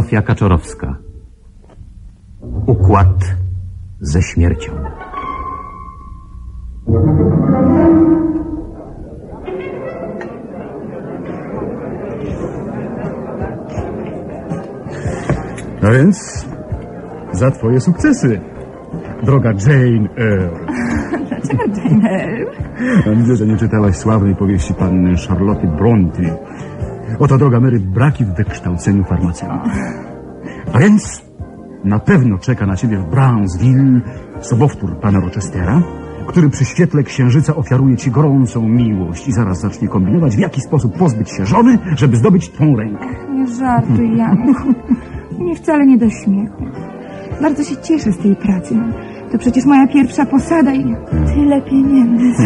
Zofia Kaczorowska. Układ ze śmiercią. A więc za twoje sukcesy, droga Jane Eyre. Dlaczego Jane Eyre? Widzę, że nie czytałaś sławnej powieści panny Charlotte Bronte. Oto, droga Mary, braki w wykształceniu farmaceuty. Więc na pewno czeka na ciebie w Brownsville sobowtór pana Rochestera, który przy świetle księżyca ofiaruje ci gorącą miłość i zaraz zacznie kombinować, w jaki sposób pozbyć się żony, żeby zdobyć twą rękę. Nie żartuj, Janku. Mnie wcale nie do śmiechu. Bardzo się cieszę z tej pracy. To przecież moja pierwsza posada i tyle pieniędzy.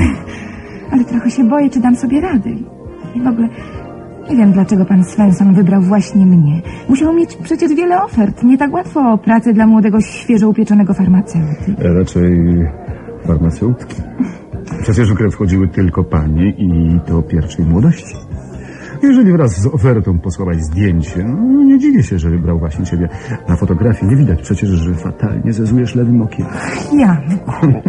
Ale trochę się boję, czy dam sobie radę. I w ogóle nie wiem, dlaczego pan Svensson wybrał właśnie mnie. Musiał mieć przecież wiele ofert. Nie tak łatwo o pracę dla młodego, świeżo upieczonego farmaceuty. E, Raczej farmaceutki. Przecież w grę wchodziły tylko panie i to pierwszej młodości. Jeżeli wraz z ofertą posłałaś zdjęcie, no nie dziwię się, że wybrał właśnie ciebie. Na fotografii nie widać przecież, że fatalnie zezujesz lewym okiem. Janku.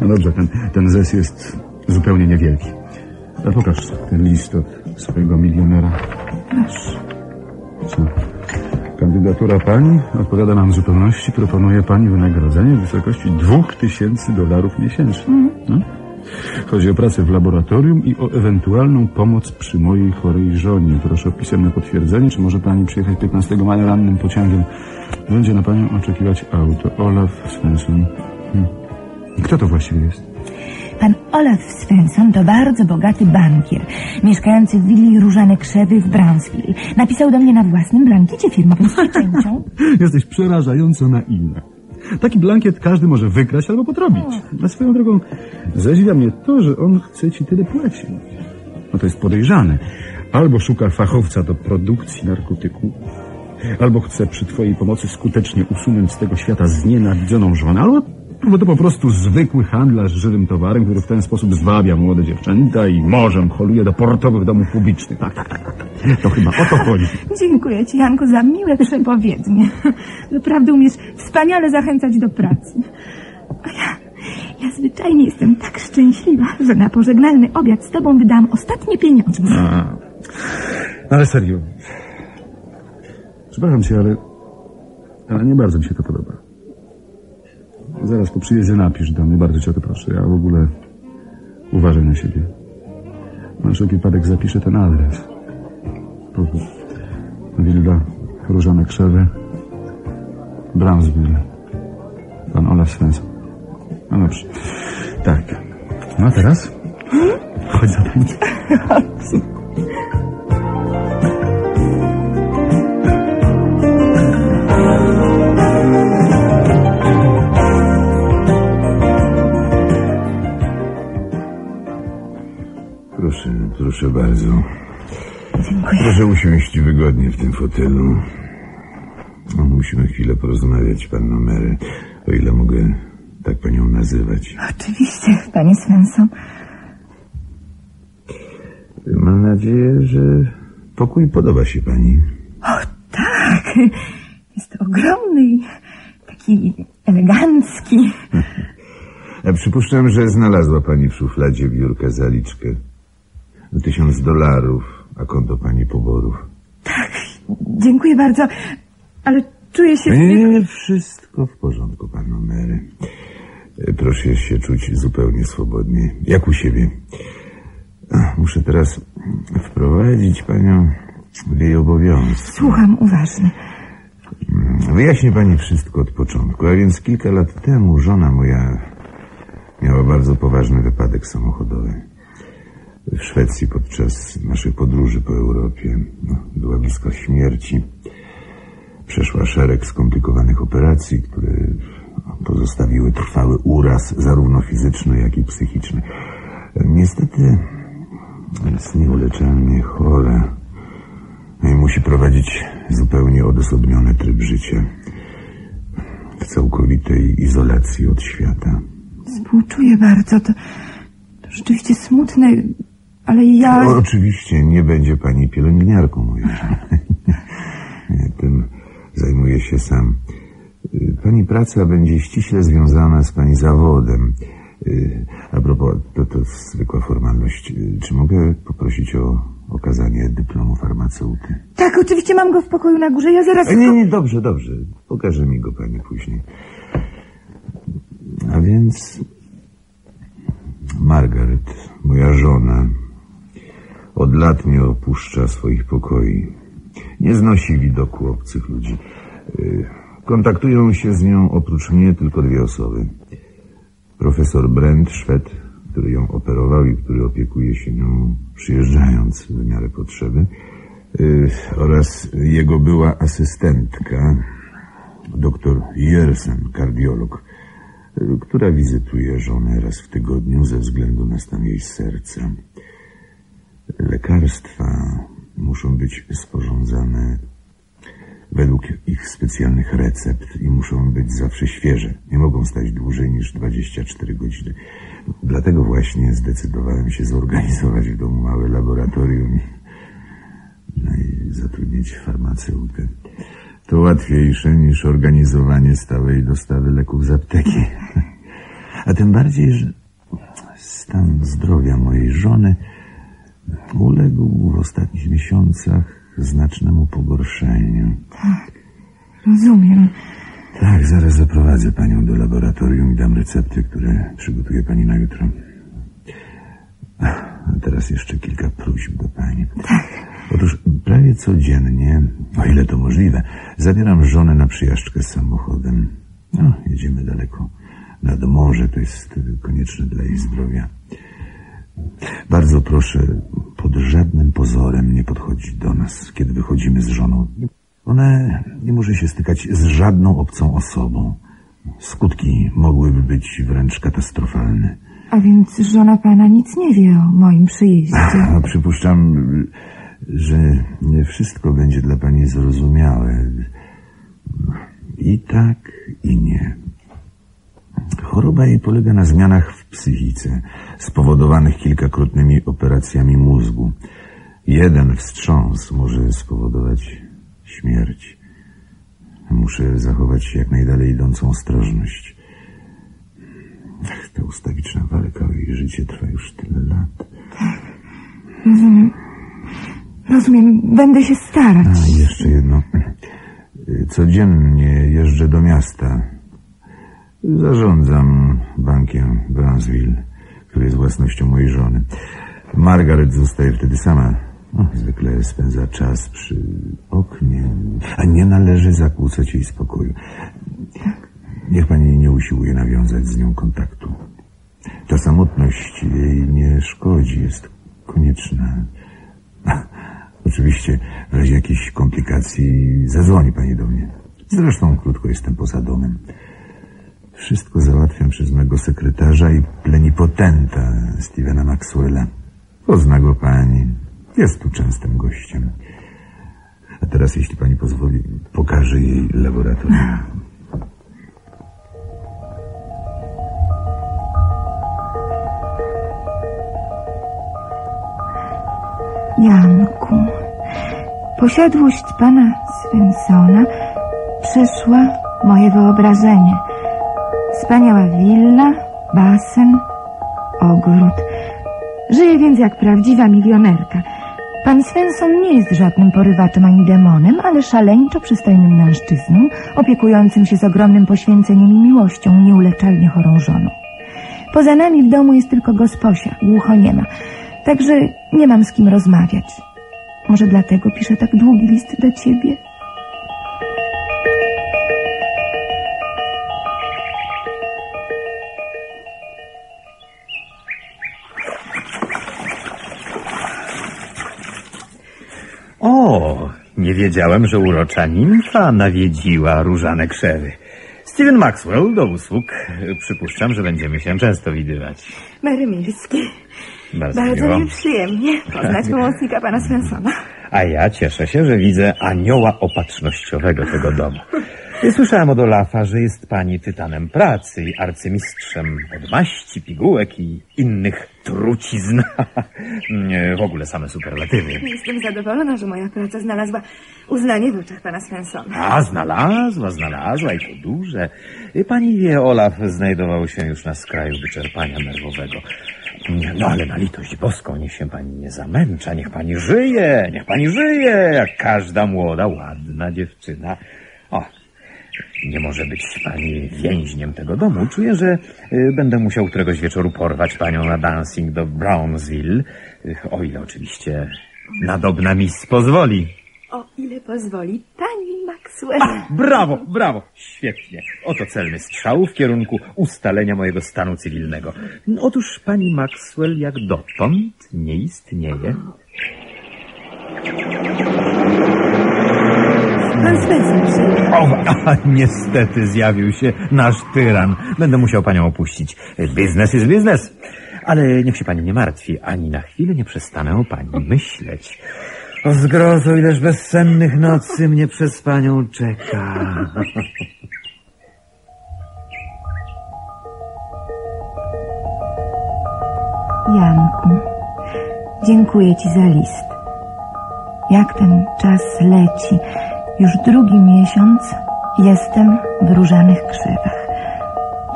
No dobrze, ten, ten zes jest zupełnie niewielki. A pokaż ten list od swojego milionera. Proszę. Co? Kandydatura pani odpowiada nam w zupełności. Proponuje pani wynagrodzenie w wysokości 2000 dolarów miesięcznie. No? Chodzi o pracę w laboratorium i o ewentualną pomoc przy mojej chorej żonie. Proszę o pisemne potwierdzenie, czy może pani przyjechać 15 maja rannym pociągiem. Będzie na panią oczekiwać auto. Olaf Svensson. Hmm. Kto to właściwie jest? Pan Olaf Svensson to bardzo bogaty bankier, mieszkający w willi Różane Krzewy w Brownsville. Napisał do mnie na własnym blankiecie firmowym z pieczęcią. Jesteś przerażająco naiwna. Taki blankiet każdy może wykraść albo podrobić. Na swoją drogą zadziwia mnie to, że on chce ci tyle płacić. No to jest podejrzane. Albo szuka fachowca do produkcji narkotyku, albo chce przy twojej pomocy skutecznie usunąć z tego świata znienawidzoną żonę, albo bo to po prostu zwykły handlarz żywym towarem, który w ten sposób zwabia młode dziewczęta i morzem holuje do portowych domów publicznych. Tak, tak, tak. tak. To chyba o to chodzi. Dziękuję ci, Janku, za miłe przepowiednie. Naprawdę umiesz wspaniale zachęcać do pracy. A ja, ja zwyczajnie jestem tak szczęśliwa, że na pożegnalny obiad z tobą wydam ostatnie pieniądze. A, ale serio. Przepraszam cię, ale, ale nie bardzo mi się to podoba. Zaraz po przyjeździe napisz do mnie, bardzo cię o to proszę. Ja w ogóle uważaj na siebie. Na wszelki wypadek zapiszę ten adres. Willa, Różane Krzewy, Brownsville. Pan Olaf Svensson. No dobrze. Tak. No a teraz? Chodź za mną. Proszę, bardzo. Dziękuję. Proszę usiąść wygodnie w tym fotelu. Musimy chwilę porozmawiać, panno Mary, o ile mogę tak panią nazywać. Oczywiście, panie Svensson. Mam nadzieję, że pokój podoba się pani. O, tak. Jest ogromny i taki elegancki. Przypuszczam, że znalazła pani w szufladzie biurka zaliczkę. Tysiąc dolarów, a konto pani poborów. Dziękuję bardzo, ale czuję się... Nie, wszystko w porządku, panno Mary. Proszę się czuć zupełnie swobodnie, jak u siebie. Muszę teraz wprowadzić panią w jej obowiązki. Słucham uważnie. Wyjaśnię pani wszystko od początku, a więc kilka lat temu żona moja miała bardzo poważny wypadek samochodowy. W Szwecji podczas naszej podróży po Europie no, była blisko śmierci. Przeszła szereg skomplikowanych operacji, które pozostawiły trwały uraz, zarówno fizyczny, jak i psychiczny. Niestety jest nieuleczalnie chora no i musi prowadzić zupełnie odosobniony tryb życia. W całkowitej izolacji od świata. Współczuję bardzo. To, to rzeczywiście smutne, ale ja... O, oczywiście nie będzie pani pielęgniarką mojej żony. To zajmuję się sam. Pani praca będzie ściśle związana z pani zawodem. A propos, to, to zwykła formalność. Czy mogę poprosić o okazanie dyplomu farmaceuty? Tak, oczywiście mam go w pokoju na górze. Ja zaraz... E, Nie, nie, dobrze, dobrze. Pokaże mi go pani później. A więc Margaret, moja żona, od lat nie opuszcza swoich pokoi. Nie znosi widoku obcych ludzi. Y, Kontaktują się z nią oprócz mnie tylko dwie osoby. Profesor Brent, Szwed, który ją operował i który opiekuje się nią przyjeżdżając w miarę potrzeby, y, oraz jego była asystentka, doktor Jersen, kardiolog, y, która wizytuje żonę raz w tygodniu ze względu na stan jej serca. Lekarstwa muszą być sporządzane według ich specjalnych recept i muszą być zawsze świeże. Nie mogą stać dłużej niż 24 godziny. Dlatego właśnie zdecydowałem się zorganizować w domu małe laboratorium no i zatrudnić farmaceutę. To łatwiejsze niż organizowanie stałej dostawy leków z apteki. A tym bardziej, że stan zdrowia mojej żony uległ w ostatnich miesiącach znacznemu pogorszeniu. Rozumiem. Tak, zaraz zaprowadzę panią do laboratorium i dam recepty, które przygotuje pani na jutro. A teraz jeszcze kilka próśb do pani. Otóż prawie codziennie, o ile to możliwe, zabieram żonę na przyjażdżkę z samochodem. No, jedziemy daleko nad morze, to jest konieczne dla jej zdrowia. Bardzo proszę, pod żadnym pozorem nie podchodzić do nas, kiedy wychodzimy z żoną. Ona nie może się stykać z żadną obcą osobą. Skutki mogłyby być wręcz katastrofalne. A więc żona pana nic nie wie o moim przyjeździe. A przypuszczam, że nie wszystko będzie dla pani zrozumiałe. I tak, i nie. Choroba jej polega na zmianach w psychice, spowodowanych kilkakrotnymi operacjami mózgu. Jeden wstrząs może spowodować śmierć. Muszę zachować jak najdalej idącą ostrożność. Ach, Ta ustawiczna walka o jej życie trwa już tyle lat. Rozumiem. Rozumiem. Będę się starać. A, jeszcze jedno. Codziennie jeżdżę do miasta. Zarządzam bankiem Brownsville, który jest własnością mojej żony. Margaret zostaje wtedy sama. No, zwykle spędza czas przy oknie, a nie należy zakłócać jej spokoju. Niech pani nie usiłuje nawiązać z nią kontaktu. Ta samotność jej nie szkodzi, jest konieczna. Oczywiście w razie jakichś komplikacji zadzwoni pani do mnie. Zresztą krótko jestem poza domem. Wszystko załatwiam przez mego sekretarza i plenipotenta Stevena Maxwella. Pozna go pani. Jest tu częstym gościem. A teraz, jeśli pani pozwoli, pokażę jej laboratorium. Janku, posiadłość pana Svensona przeszła moje wyobrażenie. Wspaniała willa, basen, ogród. Żyje więc jak prawdziwa milionerka. Pan Svensson nie jest żadnym porywaczem ani demonem, ale szaleńczo przystojnym mężczyzną, opiekującym się z ogromnym poświęceniem i miłością nieuleczalnie chorą żoną. Poza nami w domu jest tylko gosposia, głuchoniema, także nie mam z kim rozmawiać. Może dlatego piszę tak długi list do ciebie? O, nie wiedziałem, że urocza nimfa nawiedziła różane krzewy. Steven Maxwell do usług. Przypuszczam, że będziemy się często widywać. Mary Milski. Bardzo, Bardzo miło. mi przyjemnie poznać pomocnika pana Svensona. A ja cieszę się, że widzę anioła opatrznościowego tego domu. Słyszałem od Olafa, że jest pani tytanem pracy i arcymistrzem od maści, pigułek i innych trucizn. Nie, w ogóle same superlatywy. Jestem zadowolona, że moja praca znalazła uznanie w oczach pana Svensona. A, znalazła, znalazła i to duże. Pani wie, Olaf znajdował się już na skraju wyczerpania nerwowego. No ale na litość boską, niech się pani nie zamęcza, niech pani żyje, niech pani żyje, jak każda młoda, ładna dziewczyna. O, nie może być pani więźniem tego domu. Czuję, że y, będę musiał któregoś wieczoru porwać panią na dancing do Brownsville, y, o ile oczywiście nadobna miss pozwoli. O ile pozwoli pani Maxwell. Brawo, brawo, świetnie. Oto celny strzał w kierunku ustalenia mojego stanu cywilnego. Otóż pani Maxwell jak dotąd nie istnieje Svensson przyjechał. O, a, niestety zjawił się nasz tyran. Będę musiał panią opuścić. Biznes jest biznes. Ale niech się pani nie martwi. Ani na chwilę nie przestanę o pani myśleć. O zgrozo, ileż bezsennych nocy mnie przez panią czeka. Janku, dziękuję ci za list. Jak ten czas leci. Już drugi miesiąc jestem w różanych krzewach.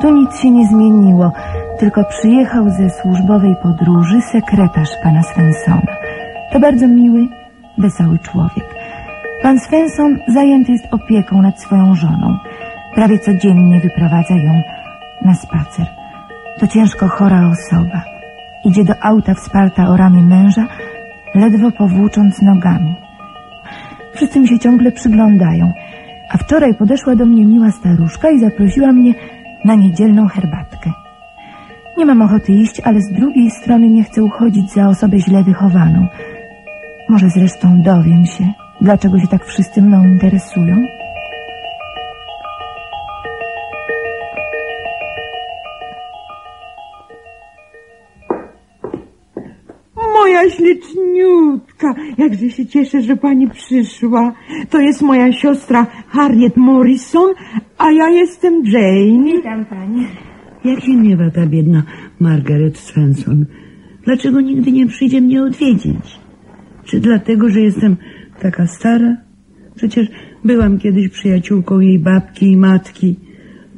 Tu nic się nie zmieniło, tylko przyjechał ze służbowej podróży sekretarz pana Svensona. To bardzo miły, wesoły człowiek. Pan Svensson zajęty jest opieką nad swoją żoną. Prawie codziennie wyprowadza ją na spacer. To ciężko chora osoba. Idzie do auta wsparta o ramię męża, ledwo powłócząc nogami. Wszyscy mi się ciągle przyglądają, a wczoraj podeszła do mnie miła staruszka i zaprosiła mnie na niedzielną herbatkę. Nie mam ochoty iść, ale z drugiej strony nie chcę uchodzić za osobę źle wychowaną. Może zresztą dowiem się, dlaczego się tak wszyscy mną interesują. Moja śliczniutka, jakże się cieszę, że pani przyszła. To jest moja siostra Harriet Morrison, a ja jestem Jane. Witam pani. Jak się miewa ta biedna Margaret Svensson? Dlaczego nigdy nie przyjdzie mnie odwiedzić? Czy dlatego, że jestem taka stara? Przecież byłam kiedyś przyjaciółką jej babki i matki.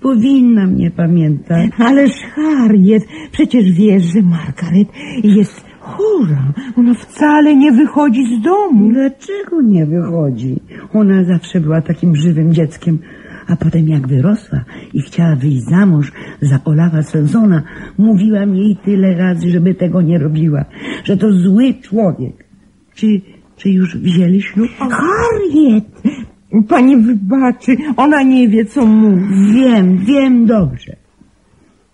Powinna mnie pamiętać. Ależ Harriet, przecież wiesz, że Margaret jest chora. Ona wcale nie wychodzi z domu. Dlaczego nie wychodzi? Ona zawsze była takim żywym dzieckiem. A potem jak wyrosła i chciała wyjść za mąż za Olawa Svensona, mówiłam jej tyle razy, żeby tego nie robiła, że to zły człowiek. Czy, czy już wzięli ślub? Harriet! Pani wybaczy, ona nie wie, co mówi. Wiem, wiem dobrze.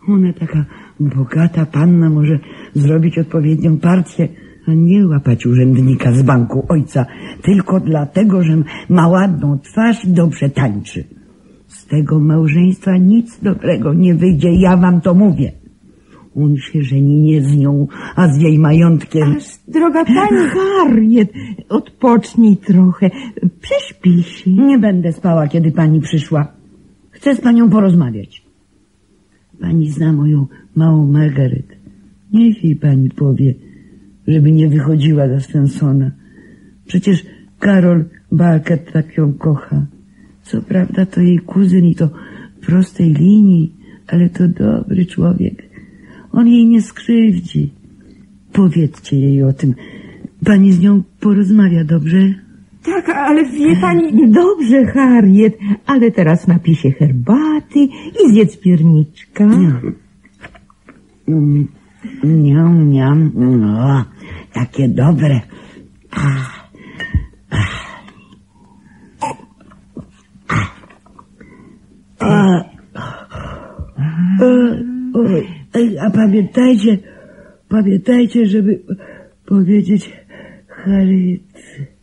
Ona taka bogata panna może zrobić odpowiednią partię, a nie łapać urzędnika z banku ojca tylko dlatego, że ma ładną twarz i dobrze tańczy. Z tego małżeństwa nic dobrego nie wyjdzie, ja wam to mówię. On się żeni nie z nią, a z jej majątkiem. Ależ, droga pani, Harriet, odpocznij trochę. Prześpij się. Nie będę spała, kiedy pani przyszła. Chcę z panią porozmawiać. Pani zna moją małą Margaret. Niech jej pani powie, żeby nie wychodziła za Svensona. Przecież Karol Balket tak ją kocha. Co prawda to jej kuzyn i to prostej linii, ale to dobry człowiek. On jej nie skrzywdzi. Powiedzcie jej o tym. Pani z nią porozmawia, dobrze? Tak, ale wie pani... Dobrze, Harriet, ale teraz napij się herbaty i zjedz pierniczka. Mm, Niam, niam. No, takie dobre. Ach, a pamiętajcie, pamiętajcie, żeby powiedzieć Harriet.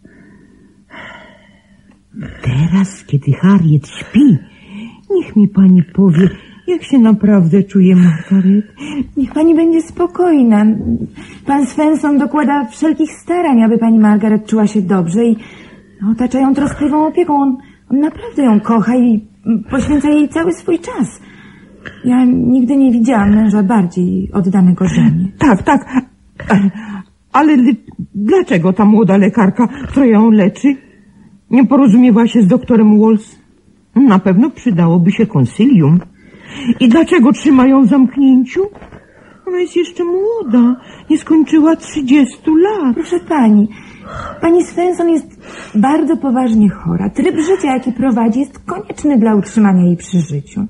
Teraz, kiedy Harriet śpi, niech mi pani powie, jak się naprawdę czuje Margaret. Niech pani będzie spokojna. Pan Svensson dokłada wszelkich starań, aby pani Margaret czuła się dobrze i otacza ją troskliwą opieką. On, On naprawdę ją kocha i poświęca jej cały swój czas. Ja nigdy nie widziałam męża bardziej oddanego żonie. Tak, tak. Ale, dlaczego ta młoda lekarka, która ją leczy, nie porozumiewa się z doktorem Walls? Na pewno przydałoby się konsylium. I dlaczego trzyma ją w zamknięciu? Ona jest jeszcze młoda, nie skończyła 30 lat. Proszę pani, pani Svensson jest bardzo poważnie chora. Tryb życia, jaki prowadzi, jest konieczny dla utrzymania jej przy życiu.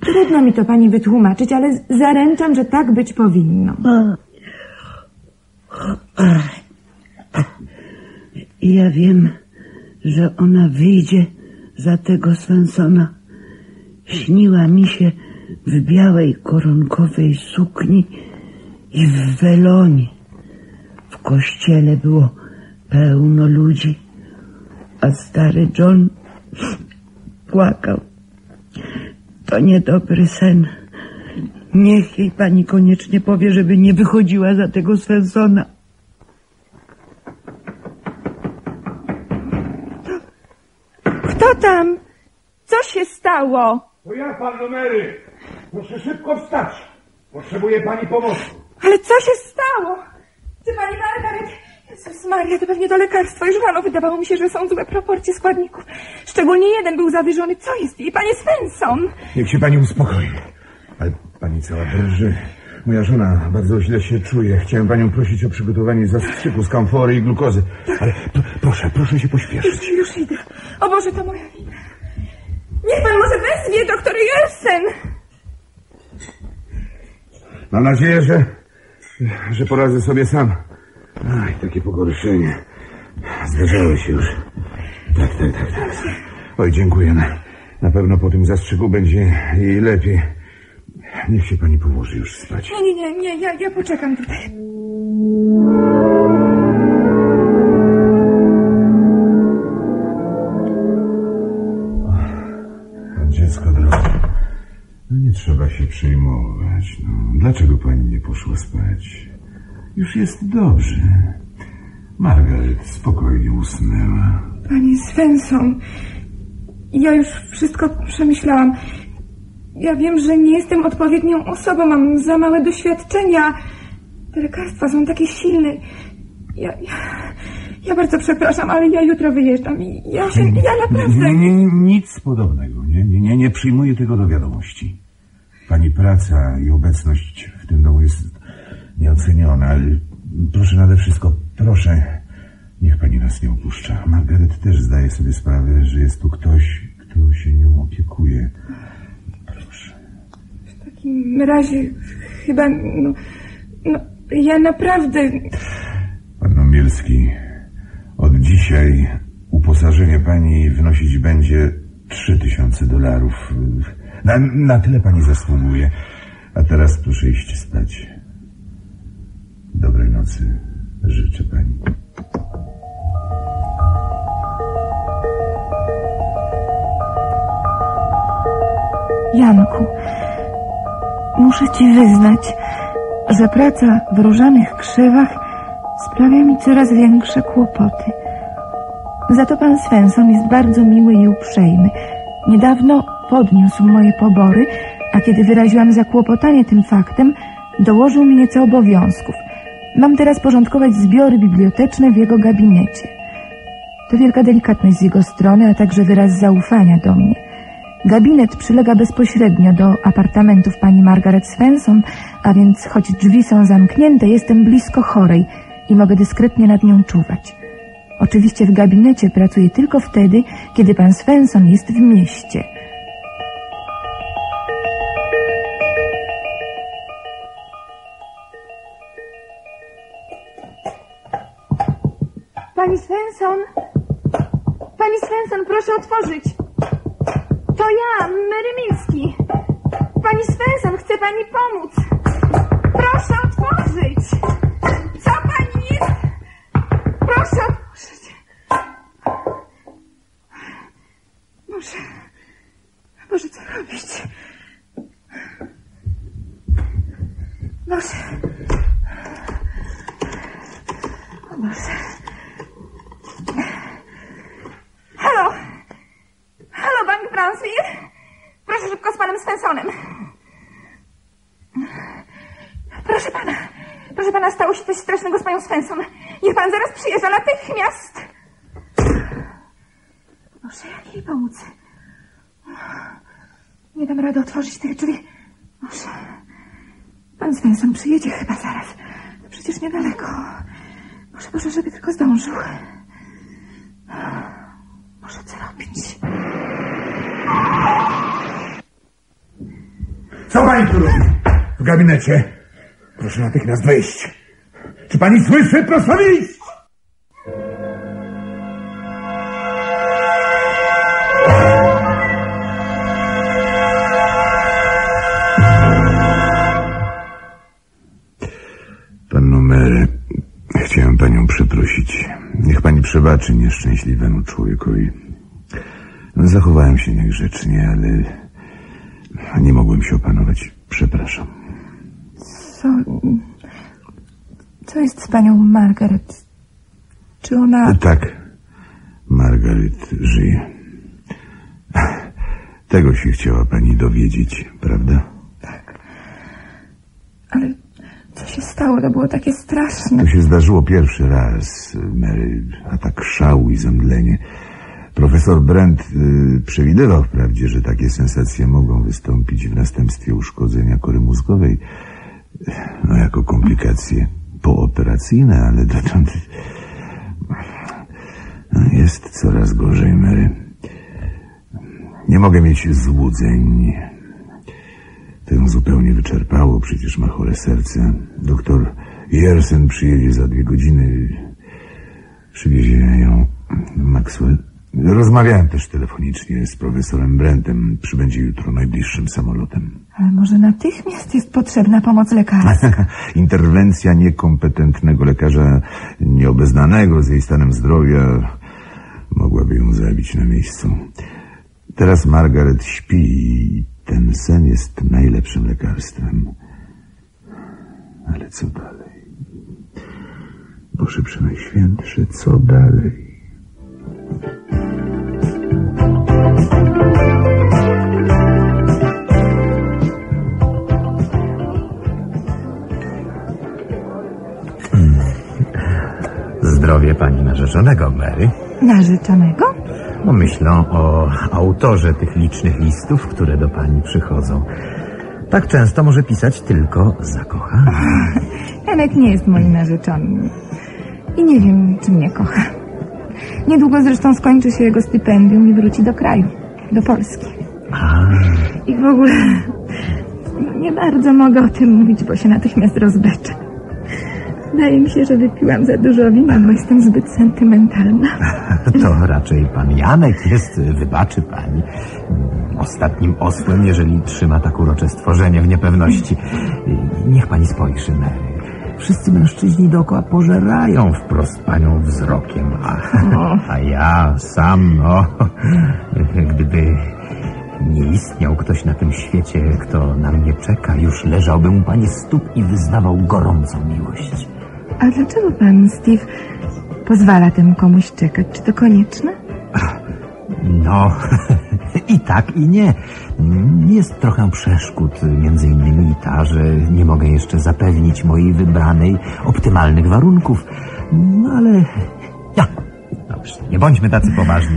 Trudno mi to pani wytłumaczyć, ale zaręczam, że tak być powinno. Ja wiem, że ona wyjdzie za tego Svensona. Śniła mi się w białej koronkowej sukni i w welonie. W kościele było pełno ludzi, a stary John płakał. To niedobry sen. Niech jej pani koniecznie powie, żeby nie wychodziła za tego Svensona. Kto tam? Co się stało? To ja, panno Mary. Proszę szybko wstać. Potrzebuje pani pomocy. Ale co się stało? Czy pani Margaret? Jezus Maria, to pewnie to lekarstwo. Już rano wydawało mi się, że są złe proporcje składników. Szczególnie jeden był zawyżony. Co jest jej? Panie Svensson! Niech się pani uspokoi. Ale pani cała drży. Moja żona bardzo źle się czuje. Chciałem panią prosić o przygotowanie zastrzyku z kamfory i glukozy. Ale p- proszę, proszę się pośpieszyć. Już, już idę. O Boże, to moja wina. Niech pan może wezwie doktor Jelsen. Mam nadzieję, że, że poradzę sobie sam. Aj, takie pogorszenie. Zdarzało się już. Tak, tak, tak, tak. Oj, dziękuję. Na, na pewno po tym zastrzyku będzie jej lepiej. Niech się pani położy już spać. Nie, nie, nie, nie ja, ja poczekam tutaj. No nie trzeba się przejmować. No, dlaczego pani nie poszła spać? Już jest dobrze. Margaret spokojnie usnęła. Pani Svensson, ja już wszystko przemyślałam. Ja wiem, że nie jestem odpowiednią osobą, mam za małe doświadczenia. Te lekarstwa są takie silne. Ja, ja, ja bardzo przepraszam, ale ja jutro wyjeżdżam i ja się, ja naprawdę... Nie, nie, nic podobnego. Nie, nie, nie, nie przyjmuję tego do wiadomości. Pani praca i obecność w tym domu jest nieoceniona, ale proszę nade wszystko, proszę, niech pani nas nie opuszcza. Margaret też zdaje sobie sprawę, że jest tu ktoś, kto się nią opiekuje. Proszę. W takim razie chyba... No, no, ja naprawdę... Pan Mielski, od dzisiaj uposażenie pani wynosić będzie trzy tysiące dolarów. Na, na tyle pani zasługuje. A teraz proszę iść spać. Dobrej nocy życzę pani. Janku, muszę ci wyznać, że praca w różanych krzewach sprawia mi coraz większe kłopoty. Za to pan Svensson jest bardzo miły i uprzejmy. Niedawno podniósł moje pobory, a kiedy wyraziłam zakłopotanie tym faktem, dołożył mi nieco obowiązków. Mam teraz porządkować zbiory biblioteczne w jego gabinecie. To wielka delikatność z jego strony, a także wyraz zaufania do mnie. Gabinet przylega bezpośrednio do apartamentów pani Margaret Svensson, a więc choć drzwi są zamknięte, jestem blisko chorej i mogę dyskretnie nad nią czuwać. Oczywiście w gabinecie pracuję tylko wtedy, kiedy pan Svensson jest w mieście. Svensson! Pani Svensson, proszę otworzyć! To ja, Mary Milski. Pani Svensson, chce pani pomóc. Proszę otworzyć. Co pani jest? Proszę otworzyć. Boże, Boże, co robić? Boże. O Boże. Halo, telefonem. Proszę pana, proszę pana, stało się coś strasznego z panią Svensson. Niech pan zaraz przyjeżdża natychmiast. Proszę, jak jej pomóc? Nie dam rady otworzyć tych drzwi. Może pan Svensson przyjedzie chyba zaraz. Przecież niedaleko. Może, może, żeby tylko zdążył. Może co robić? Co pani tu robi? W gabinecie. Proszę natychmiast wejść. Czy pani słyszy? Proszę wyjść! Panno Mary, chciałem panią przeprosić. Niech pani przebaczy nieszczęśliwemu człowiekowi. Zachowałem się niegrzecznie, ale nie mogłem się opanować. Przepraszam. Co... Co jest z panią Margaret? Czy ona... Tak, Margaret żyje. Tego się chciała pani dowiedzieć, prawda? Ale co się stało? To było takie straszne. To się zdarzyło pierwszy raz, Mary, atak szału i zemdlenie. Profesor Brent y, przewidywał wprawdzie, że takie sensacje mogą wystąpić w następstwie uszkodzenia kory mózgowej. No, jako komplikacje pooperacyjne, ale dotąd jest coraz gorzej, Mary. Nie mogę mieć złudzeń. To ją zupełnie wyczerpało, przecież ma chore serce. Doktor Jersen przyjedzie za dwie godziny. Przywiezie ją Maxwell. Rozmawiałem też telefonicznie z profesorem Brentem. Przybędzie jutro najbliższym samolotem. Ale może natychmiast jest potrzebna pomoc lekarska. Interwencja niekompetentnego lekarza, nieobeznanego z jej stanem zdrowia, mogłaby ją zabić na miejscu. Teraz Margaret śpi i ten sen jest najlepszym lekarstwem. Ale co dalej? Boże Przenajświętszy, co dalej? Zdrowie pani narzeczonego, Mary. Narzeczonego? No myślę o autorze tych licznych listów, które do pani przychodzą. Tak często może pisać tylko zakochany. Janek nie jest moim narzeczonym. I nie wiem, czy mnie kocha. Niedługo zresztą skończy się jego stypendium i wróci do kraju, do Polski. A, I w ogóle nie bardzo mogę o tym mówić, bo się natychmiast rozbeczę. Wydaje mi się, że wypiłam za dużo wina, bo jestem zbyt sentymentalna. to raczej pan Janek jest, wybaczy pani, ostatnim osłem, jeżeli trzyma tak urocze stworzenie w niepewności. Niech pani spojrzy, Mary. Wszyscy mężczyźni dookoła pożerają wprost panią wzrokiem, a, a ja sam, no, gdyby nie istniał ktoś na tym świecie, kto na mnie czeka, już leżałbym u pani stóp i wyznawał gorącą miłość. A dlaczego pan, Steve, pozwala temu komuś czekać? Czy to konieczne? No, i tak, i nie. Jest trochę przeszkód, między innymi ta, że nie mogę jeszcze zapewnić mojej wybranej optymalnych warunków. No ale... Ja, dobrze, nie bądźmy tacy poważni.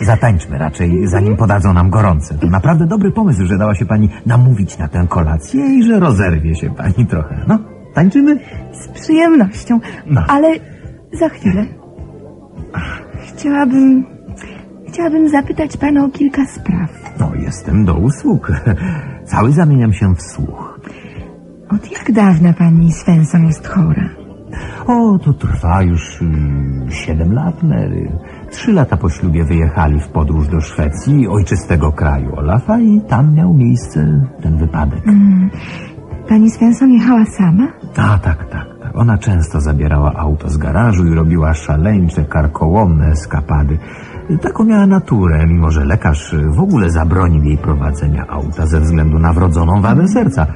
Zatańczmy raczej, zanim podadzą nam gorące. To naprawdę dobry pomysł, że dała się pani namówić na tę kolację i że rozerwie się pani trochę. No, tańczymy? Z przyjemnością, No. ale za chwilę. Chciałabym... Chciałabym zapytać pana o kilka spraw. No, jestem do usług. Cały zamieniam się w słuch. Od jak dawna pani Svensson jest chora? O, to trwa już y, siedem lat, Mary. Trzy lata po ślubie wyjechali w podróż do Szwecji, ojczystego kraju Olafa i tam miał miejsce ten wypadek. Pani Svensson jechała sama? A, tak, tak, tak. Ona często zabierała auto z garażu i robiła szaleńcze, karkołomne eskapady. Taką miała naturę, mimo że lekarz w ogóle zabronił jej prowadzenia auta ze względu na wrodzoną wadę serca.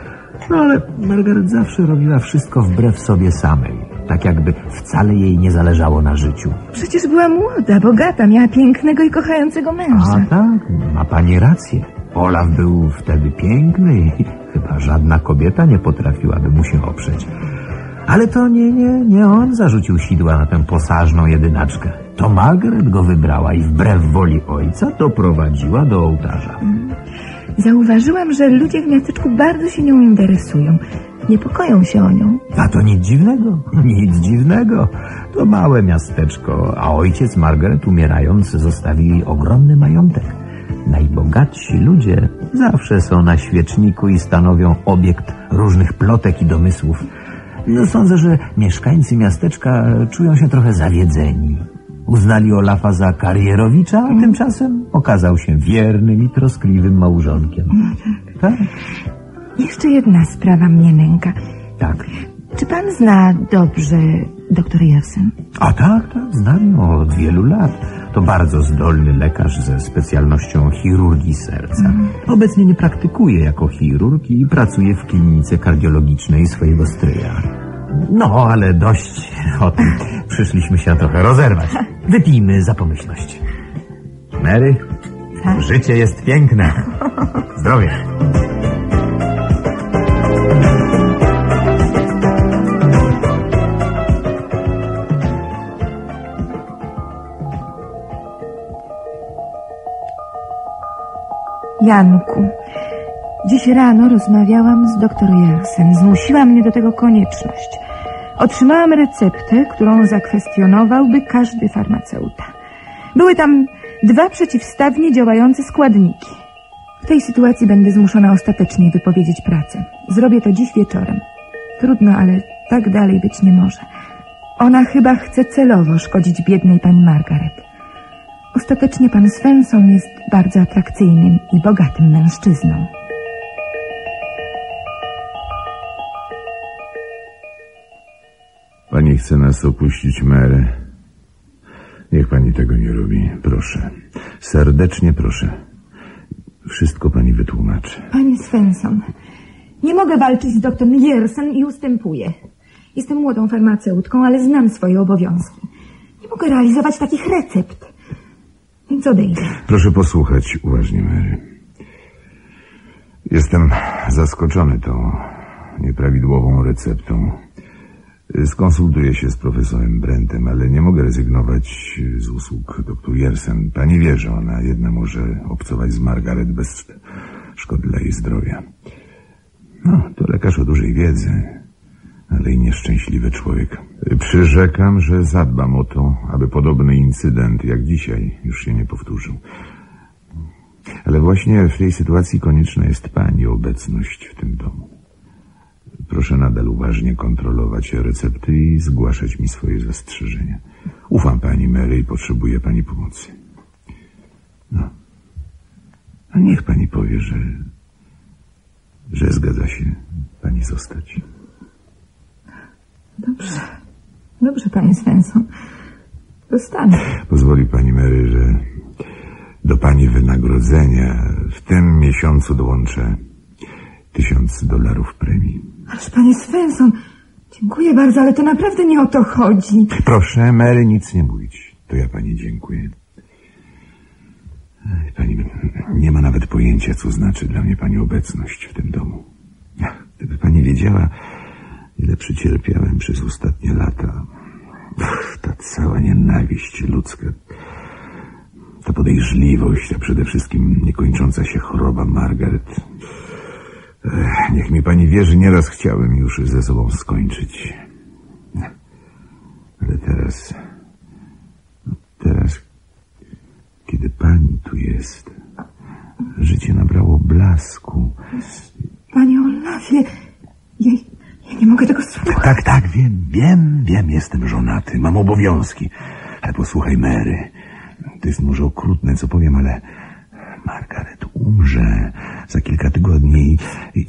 No ale Margaret zawsze robiła wszystko wbrew sobie samej. Tak jakby wcale jej nie zależało na życiu. Przecież była młoda, bogata, miała pięknego i kochającego męża. A tak, ma pani rację. Olaf był wtedy piękny i chyba żadna kobieta nie potrafiłaby mu się oprzeć. Ale to nie, nie, nie on zarzucił sidła na tę posażną jedynaczkę. To Margaret go wybrała i wbrew woli ojca doprowadziła do ołtarza. Zauważyłam, że ludzie w miasteczku bardzo się nią interesują. Niepokoją się o nią. A to nic dziwnego, nic dziwnego. To małe miasteczko, a ojciec Margaret umierając zostawił jej ogromny majątek. Najbogatsi ludzie zawsze są na świeczniku i stanowią obiekt różnych plotek i domysłów. No, sądzę, że mieszkańcy miasteczka czują się trochę zawiedzeni. Uznali Olafa za karierowicza, a tymczasem okazał się wiernym i troskliwym małżonkiem. Tak, Jeszcze jedna sprawa mnie nęka. tak. Czy pan zna dobrze doktor Jersen? A tak, tak, znam ją od wielu lat. To bardzo zdolny lekarz ze specjalnością chirurgii serca. Obecnie nie praktykuje jako chirurg i pracuje w klinice kardiologicznej swojego stryja. No, ale dość o tym. Przyszliśmy się trochę rozerwać. Wypijmy za pomyślność. Mary, życie jest piękne. Zdrowie. Janku, dziś rano rozmawiałam z doktor Jersen. Zmusiła mnie do tego konieczność. Otrzymałam receptę, którą zakwestionowałby każdy farmaceuta. Były tam dwa przeciwstawnie działające składniki. W tej sytuacji będę zmuszona ostatecznie wypowiedzieć pracę. Zrobię to dziś wieczorem. Trudno, ale tak dalej być nie może. Ona chyba chce celowo szkodzić biednej pani Margaret. Ostatecznie pan Svensson jest bardzo atrakcyjnym i bogatym mężczyzną. Pani chce nas opuścić, Mary. Niech pani tego nie robi, proszę. Serdecznie proszę. Wszystko pani wytłumaczy. Panie Svensson, nie mogę walczyć z doktorem Jersen i ustępuję. Jestem młodą farmaceutką, ale znam swoje obowiązki. Nie mogę realizować takich recept. Proszę posłuchać uważnie, Mary. Jestem zaskoczony tą nieprawidłową receptą. Skonsultuję się z profesorem Brentem, ale nie mogę rezygnować z usług dr Jersen. Pani wie, że ona jedna może obcować z Margaret bez szkody dla jej zdrowia. No, to lekarz o dużej wiedzy, ale i nieszczęśliwy człowiek. Przyrzekam, że zadbam o to, aby podobny incydent jak dzisiaj już się nie powtórzył. Ale właśnie w tej sytuacji konieczna jest pani obecność w tym domu. Proszę nadal uważnie kontrolować recepty i zgłaszać mi swoje zastrzeżenia. Ufam pani Mary i potrzebuję pani pomocy. No. A niech pani powie, że, że zgadza się pani zostać. Dobrze. Dobrze, panie Svensson. Zostanę. Pozwoli pani Mary, że do pani wynagrodzenia w tym miesiącu dołączę tysiąc dolarów premii. Ależ panie Svensson, dziękuję bardzo, ale to naprawdę nie o to chodzi. Proszę, Mary, nic nie mówić. To ja pani dziękuję. Pani nie ma nawet pojęcia, co znaczy dla mnie pani obecność w tym domu. Gdyby pani wiedziała, ile przycierpiałem przez ostatnie lata. Ach, Ta cała nienawiść ludzka, ta podejrzliwość, a przede wszystkim niekończąca się choroba Margaret. Ech, Niech mi pani wierzy, nieraz chciałem już ze sobą skończyć. Ale teraz... no Teraz, kiedy pani tu jest, życie nabrało blasku. Panie Olafie, ja, ja nie mogę tego słuchać. Tak, tak, wiem, wiem, wiem, jestem żonaty, mam obowiązki. Ale posłuchaj, Mary, to jest może okrutne, co powiem, ale Margaret umrze za kilka tygodni i...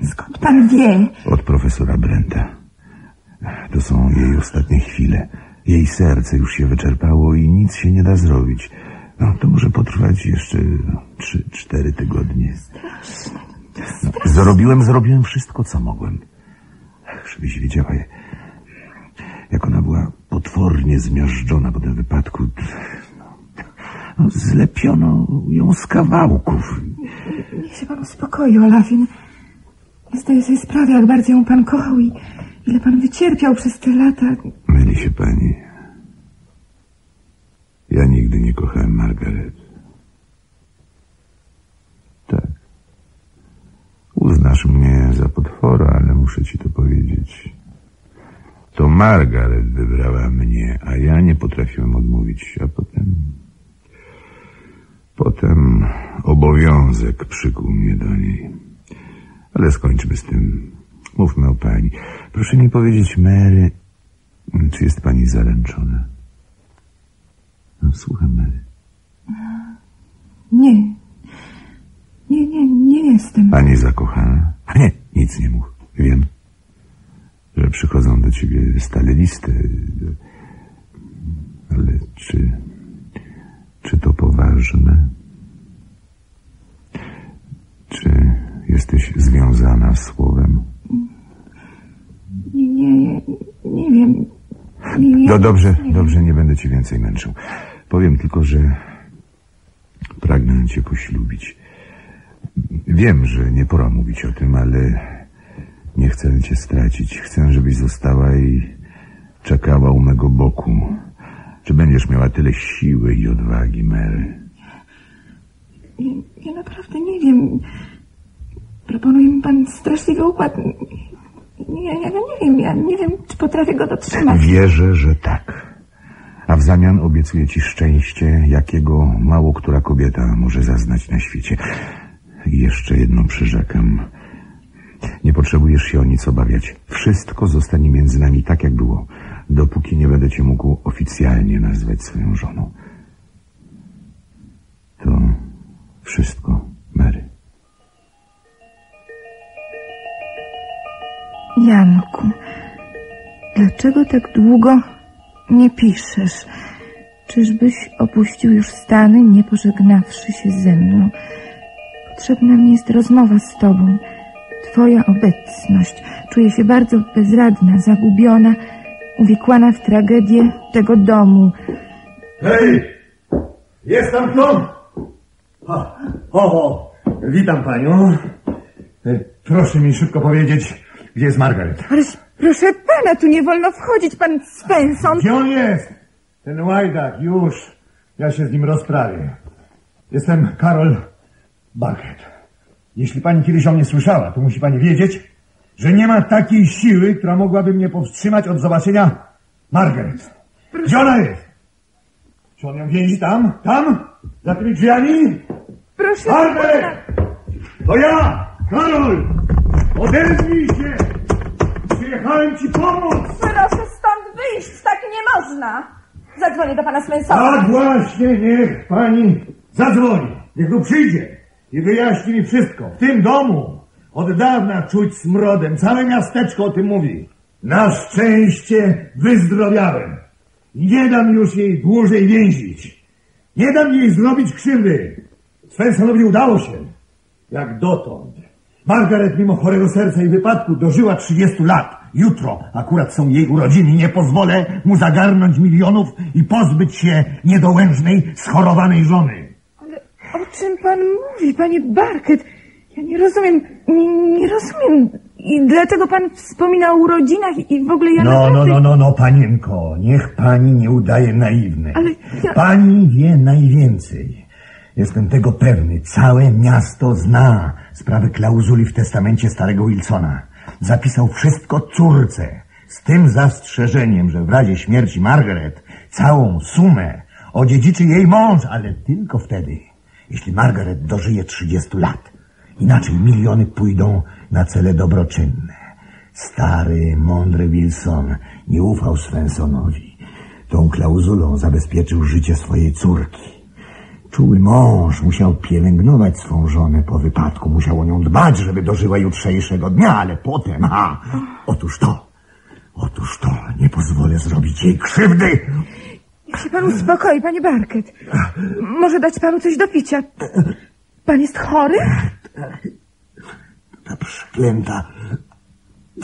i Skąd pan wie? od profesora Brenta. To są jej ostatnie chwile. Jej serce już się wyczerpało i nic się nie da zrobić. No, to może potrwać jeszcze trzy, cztery tygodnie. No, zrobiłem, zrobiłem wszystko, co mogłem. Żebyś wiedziała, jak ona była potwornie zmiażdżona po tym wypadku. No, no, zlepiono ją z kawałków. Niech się pan uspokoi, Olafie. Nie zdaję sobie sprawy, jak bardzo ją pan kochał i ile pan wycierpiał przez te lata. Myli się pani. Ja nigdy nie kochałem Margaret. Uznasz mnie za potwora, ale muszę ci to powiedzieć. To Margaret wybrała mnie, a ja nie potrafiłem odmówić, a potem... Potem obowiązek przykuł mnie do niej. Ale skończmy z tym. Mówmy o pani. Proszę mi powiedzieć, Mary, czy jest pani zaręczona? No, słucham, Mary. Nie. Nie, nie, nie jestem. Pani zakochana? A nie, nic nie mów. Wiem, że przychodzą do ciebie stale listy. Ale czy... Czy to poważne? Czy jesteś związana słowem? Nie, nie, nie, wiem. Nie, No dobrze, nie wiem. dobrze, nie będę ci więcej męczył. Powiem tylko, że pragnę cię poślubić. Wiem, że nie pora mówić o tym, ale nie chcę cię stracić. Chcę, żebyś została i czekała u mego boku. Czy będziesz miała tyle siły i odwagi, Mary? Ja, ja naprawdę nie wiem. Proponuje mi pan straszliwy układ. Ja, ja, ja nie wiem, ja nie wiem, czy potrafię go dotrzymać. Wierzę, że tak. A w zamian obiecuję ci szczęście, jakiego mało która kobieta może zaznać na świecie. Jeszcze jedno przyrzekam. Nie potrzebujesz się o nic obawiać. Wszystko zostanie między nami tak, jak było, dopóki nie będę cię mógł oficjalnie nazwać swoją żoną. To wszystko, Mary. Janku, dlaczego tak długo nie piszesz? Czyżbyś opuścił już Stany, nie pożegnawszy się ze mną? Potrzebna mi jest rozmowa z tobą. Twoja obecność. Czuję się bardzo bezradna, zagubiona, uwikłana w tragedię tego domu. Hej! Jest tam kto? O, o, witam panią. Proszę mi szybko powiedzieć, gdzie jest Margaret. Ależ proszę pana, tu nie wolno wchodzić, pan Svensson. Gdzie on jest? Ten łajdak, już. Ja się z nim rozprawię. Jestem Karol Barket. Jeśli pani kiedyś o mnie słyszała, to musi pani wiedzieć, że nie ma takiej siły, która mogłaby mnie powstrzymać od zobaczenia Margaret. Gdzie ona jest? Czy on ją więzi tam? Tam? Za tymi drzwiami? Proszę Margaret! To ja, Karol! Odezwij się! Przyjechałem ci pomóc! Proszę stąd wyjść, tak nie można. Zadzwonię do pana Svensona. Tak właśnie, niech pani zadzwoni. Niech tu przyjdzie i wyjaśni mi wszystko. W tym domu od dawna czuć smrodem. Całe miasteczko o tym mówi. Na szczęście wyzdrowiałem. Nie dam już jej dłużej więzić. Nie dam jej zrobić krzywdy. Svensonowi udało się. Jak dotąd. Margaret mimo chorego serca i wypadku dożyła 30 lat. Jutro akurat są jej urodziny. Nie pozwolę mu zagarnąć milionów i pozbyć się niedołężnej, schorowanej żony. O czym pan mówi, panie Barket? Ja nie rozumiem, nie, nie rozumiem. I dlaczego pan wspomina o urodzinach i w ogóle ja No, no, naprawdę... no, no, no, panienko, niech pani nie udaje naiwnej. Ale ja- Pani wie najwięcej. Jestem tego pewny. Całe miasto zna sprawę klauzuli w testamencie starego Wilsona. Zapisał wszystko córce. Z tym zastrzeżeniem, że w razie śmierci Margaret całą sumę odziedziczy jej mąż, ale tylko wtedy, jeśli Margaret dożyje 30 lat. Inaczej miliony pójdą na cele dobroczynne. Stary, mądry Wilson nie ufał Svensonowi. Tą klauzulą zabezpieczył życie swojej córki. Czuły mąż musiał pielęgnować swą żonę po wypadku, musiał o nią dbać, żeby dożyła jutrzejszego dnia, ale potem, a, otóż to, otóż to, nie pozwolę zrobić jej krzywdy. Niech się pan uspokoi, panie Barket. Może dać panu coś do picia. Pan jest chory? Ta przypięta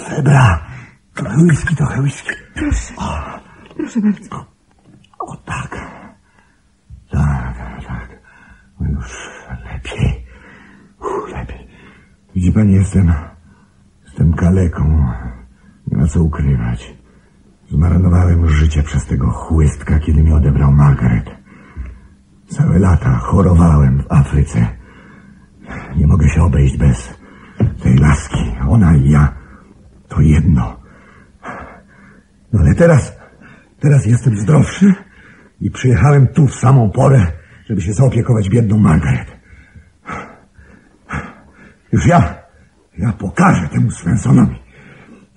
febra, Trochę whisky, trochę whisky. Proszę. O. Proszę bardzo. O tak. Tak, tak. No już lepiej. Lepiej. Widzi pan, jestem... Jestem kaleką. Nie ma co ukrywać. Zmarnowałem życie przez tego chłystka, kiedy mi odebrał Margaret. Całe lata chorowałem w Afryce. Nie mogę się obejść bez tej laski. Ona i ja to jedno. No ale teraz, teraz jestem zdrowszy i przyjechałem tu w samą porę, żeby się zaopiekować biedną Margaret. Już ja, ja pokażę temu Svensonowi.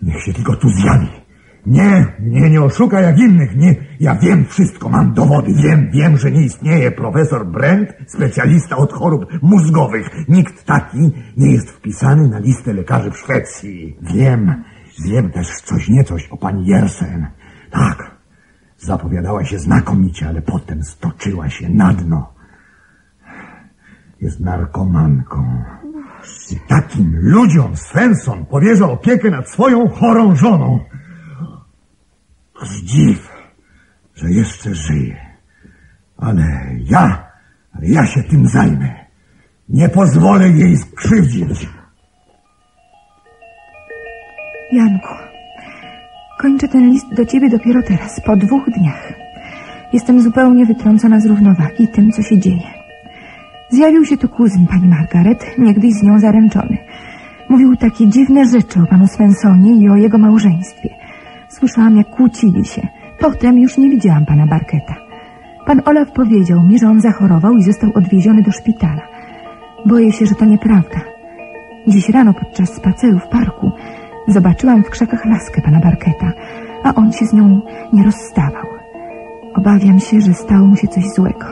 Niech się tylko tu zjawi. Nie, mnie nie oszuka jak innych. Nie, ja wiem wszystko, mam dowody. Wiem, wiem, że nie istnieje profesor Brent, specjalista od chorób mózgowych. Nikt taki nie jest wpisany na listę lekarzy w Szwecji. Wiem, wiem też coś niecoś o pani Jersen. Tak, zapowiadała się znakomicie, ale potem stoczyła się na dno. Jest narkomanką. I takim ludziom Svensson powierza opiekę nad swoją chorą żoną. Aż dziw, że jeszcze żyje. Ale ja, ale ja się tym zajmę. Nie pozwolę jej skrzywdzić. Janku, kończę ten list do ciebie dopiero teraz, po dwóch dniach. Jestem zupełnie wytrącona z równowagi tym, co się dzieje. Zjawił się tu kuzyn pani Margaret, niegdyś z nią zaręczony. Mówił takie dziwne rzeczy o panu Svensonie i o jego małżeństwie. Słyszałam, jak kłócili się. Potem już nie widziałam pana Barketa. Pan Olaf powiedział mi, że on zachorował i został odwieziony do szpitala. Boję się, że to nieprawda. Dziś rano podczas spaceru w parku zobaczyłam w krzakach laskę pana Barketa, a on się z nią nie rozstawał. Obawiam się, że stało mu się coś złego.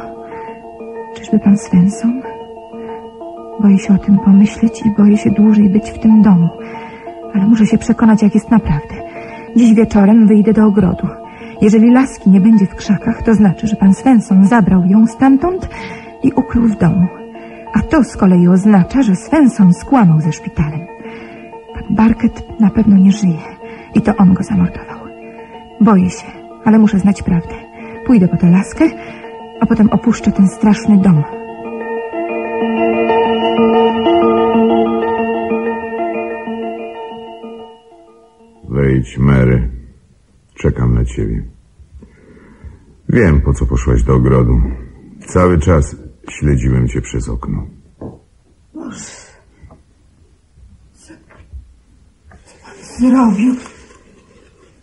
Czyżby pan Svensson? Boję się o tym pomyśleć i boję się dłużej być w tym domu. Ale muszę się przekonać, jak jest naprawdę. Dziś wieczorem wyjdę do ogrodu. Jeżeli laski nie będzie w krzakach, to znaczy, że pan Svensson zabrał ją stamtąd i ukrył w domu. A to z kolei oznacza, że Svensson skłamał ze szpitalem. Pan Barket na pewno nie żyje i to on go zamordował. Boję się, ale muszę znać prawdę. Pójdę po tę laskę, a potem opuszczę ten straszny dom. Wejdź, Mary. Czekam na ciebie. Wiem, po co poszłaś do ogrodu. Cały czas śledziłem cię przez okno. Zrobił.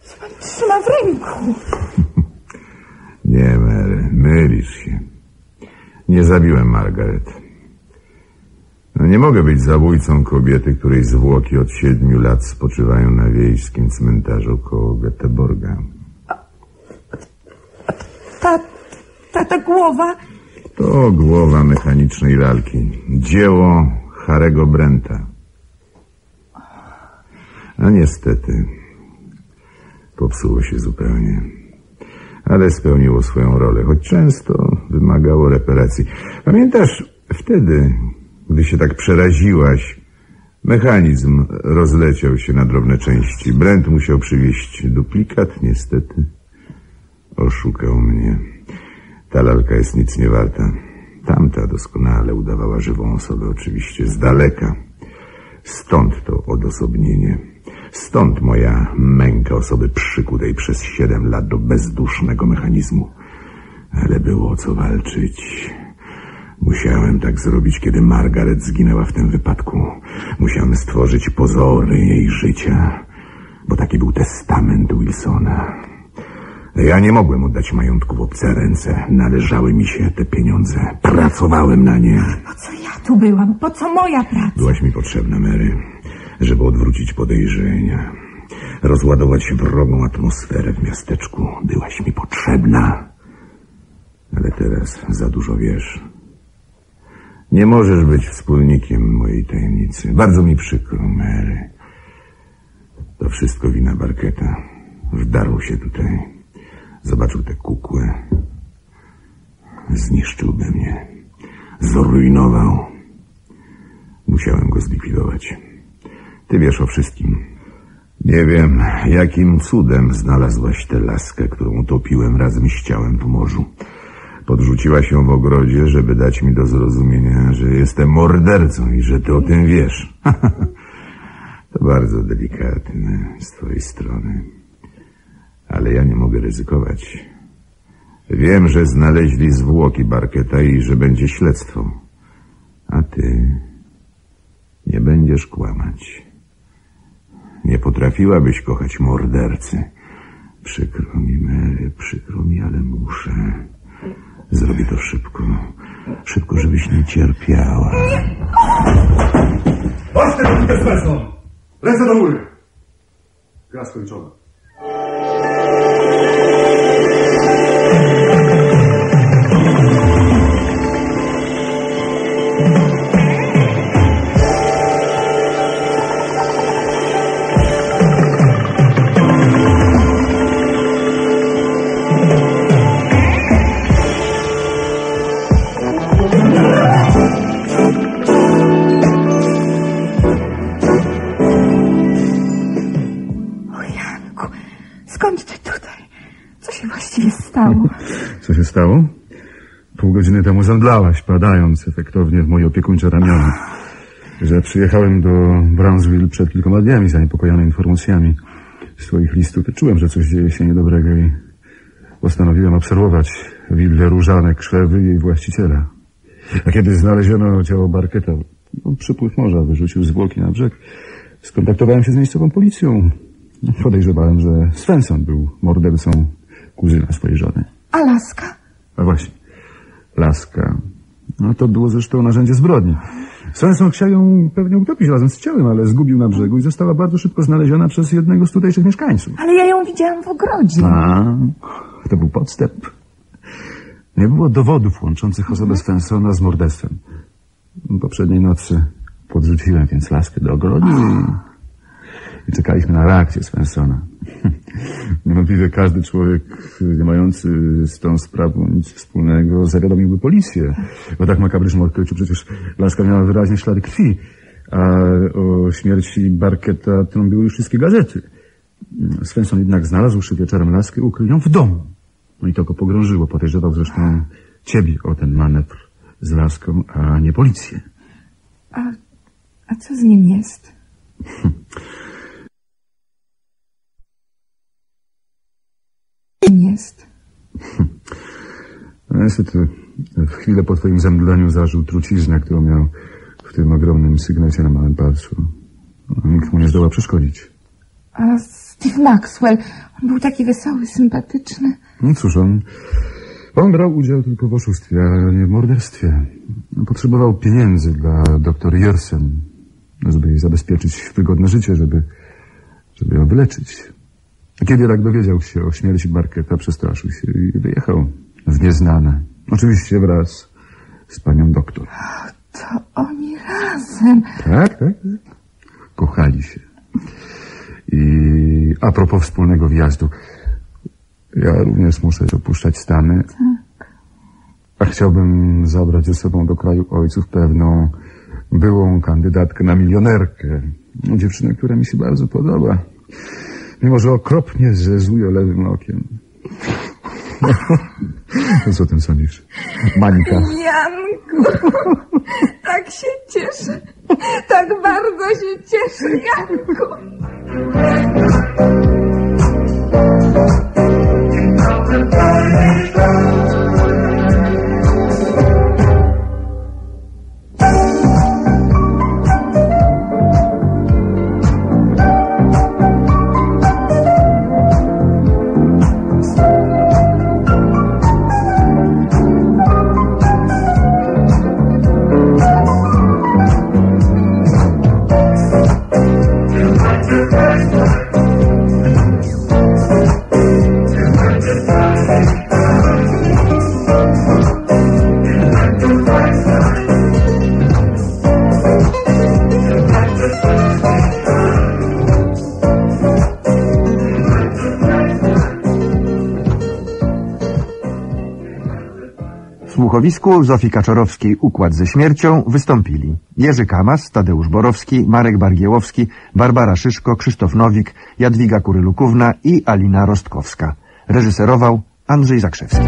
Co pan trzyma w ręku? Nie, Mary, mylisz się. Nie zabiłem Margaret. No nie mogę być zabójcą kobiety, której zwłoki od siedmiu lat spoczywają na wiejskim cmentarzu koło Göteborga. Ta, ta, ta głowa... To głowa mechanicznej lalki. Dzieło Harego Brenta. A niestety, popsuło się zupełnie. Ale spełniło swoją rolę, choć często wymagało reparacji. Pamiętasz wtedy, gdy się tak przeraziłaś, mechanizm rozleciał się na drobne części. Brent musiał przywieźć duplikat, niestety. Oszukał mnie. Ta lalka jest nic nie warta. Tamta doskonale udawała żywą osobę, oczywiście, z daleka. Stąd to odosobnienie. Stąd moja męka osoby przykutej przez siedem lat do bezdusznego mechanizmu. Ale było co walczyć. Musiałem tak zrobić, kiedy Margaret zginęła w tym wypadku. Musiałem stworzyć pozory jej życia, bo taki był testament Wilsona. Ja nie mogłem oddać majątku w obce ręce. Należały mi się te pieniądze. Pracowałem na nie. Po co ja tu byłam? Po co moja praca? Byłaś mi potrzebna, Mary, żeby odwrócić podejrzenia. Rozładować wrogą atmosferę w miasteczku. Byłaś mi potrzebna. Ale teraz za dużo wiesz. Nie możesz być wspólnikiem mojej tajemnicy. Bardzo mi przykro, Mary. To wszystko wina Barketa. Wdarł się tutaj. Zobaczył tę kukłę. Zniszczyłby mnie. Zrujnował. Musiałem go zlikwidować. Ty wiesz o wszystkim. Nie wiem, jakim cudem znalazłaś tę laskę, którą utopiłem razem z ciałem w morzu. Podrzuciła się w ogrodzie, żeby dać mi do zrozumienia, że jestem mordercą i że ty o tym wiesz. to bardzo delikatne z twojej strony. Ale ja nie mogę ryzykować. Wiem, że znaleźli zwłoki Barketa i że będzie śledztwo. A ty nie będziesz kłamać. Nie potrafiłabyś kochać mordercy. Przykro mi, Mary, przykro mi, ale muszę. Zrobię to szybko. Szybko, żebyś nie cierpiała. Chodź tego, Peter Svensson! Ręce do góry! Gra skończona. Godziny temu zemdlałaś, padając efektownie w moje opiekuńcze ramiona. Że przyjechałem do Brownsville przed kilkoma dniami zaniepokojony informacjami z twoich listów. Czułem, że coś dzieje się niedobrego i postanowiłem obserwować willę Różanek, krzewy i jej właściciela. A kiedy znaleziono ciało Barketa, no, przypływ morza wyrzucił zwłoki na brzeg, skontaktowałem się z miejscową policją. Podejrzewałem, że Svensson był mordercą kuzyna swojej żony. Alaska? A właśnie, laska. No to było zresztą narzędzie zbrodni. Svensson chciał ją pewnie utopić razem z ciałem, ale zgubił na brzegu i została bardzo szybko znaleziona przez jednego z tutejszych mieszkańców. Ale ja ją widziałam w ogrodzie. A, to był podstęp. Nie było dowodów łączących osobę Svenssona z morderstwem. Poprzedniej nocy podrzuciłem więc laskę do ogrodu i, i czekaliśmy na reakcję Svenssona. Niewątpliwie każdy człowiek nie mający z tą sprawą nic wspólnego zawiadomiłby policję. O tak makabrycznym odkryciu przecież laska miała wyraźnie ślady krwi, a o śmierci Barketa trąbiły już wszystkie gazety. Svensson jednak znalazłszy wieczorem laskę, ukrył ją w domu. No i to go pogrążyło. Podejrzewał zresztą ciebie o ten manewr z laską, a nie policję. A, a co z nim jest? Nim jest. Niestety, w chwilę po twoim zemdleniu zażył truciznę, którą miał w tym ogromnym sygnecie na małym palcu. Nikt mu nie zdoła przeszkodzić. A Steve Maxwell, on był taki wesoły, sympatyczny. No cóż, on, on brał udział tylko w oszustwie, a nie w morderstwie. Potrzebował pieniędzy dla doktor Jersen, żeby jej zabezpieczyć wygodne życie, żeby, żeby ją wyleczyć. Kiedy jednak dowiedział się o śmierci Barketa, przestraszył się i wyjechał w nieznane. Oczywiście wraz z panią doktor. To oni razem. Tak, tak. Kochali się. I a propos wspólnego wjazdu. Ja również muszę opuszczać Stany. A chciałbym zabrać ze sobą do kraju ojców pewną byłą kandydatkę na milionerkę. Dziewczynę, która mi się bardzo podoba. Mimo, że okropnie zezuje lewym okiem. Co o tym sądzisz? Mańka. Janku, tak się cieszę. Tak bardzo się cieszę, Janku. W słuchowisku Zofii Kaczorowskiej Układ ze śmiercią wystąpili Jerzy Kamas, Tadeusz Borowski, Marek Bargiełowski, Barbara Szyszko, Krzysztof Nowik, Jadwiga Kurylukówna i Alina Rostkowska. Reżyserował Andrzej Zakrzewski.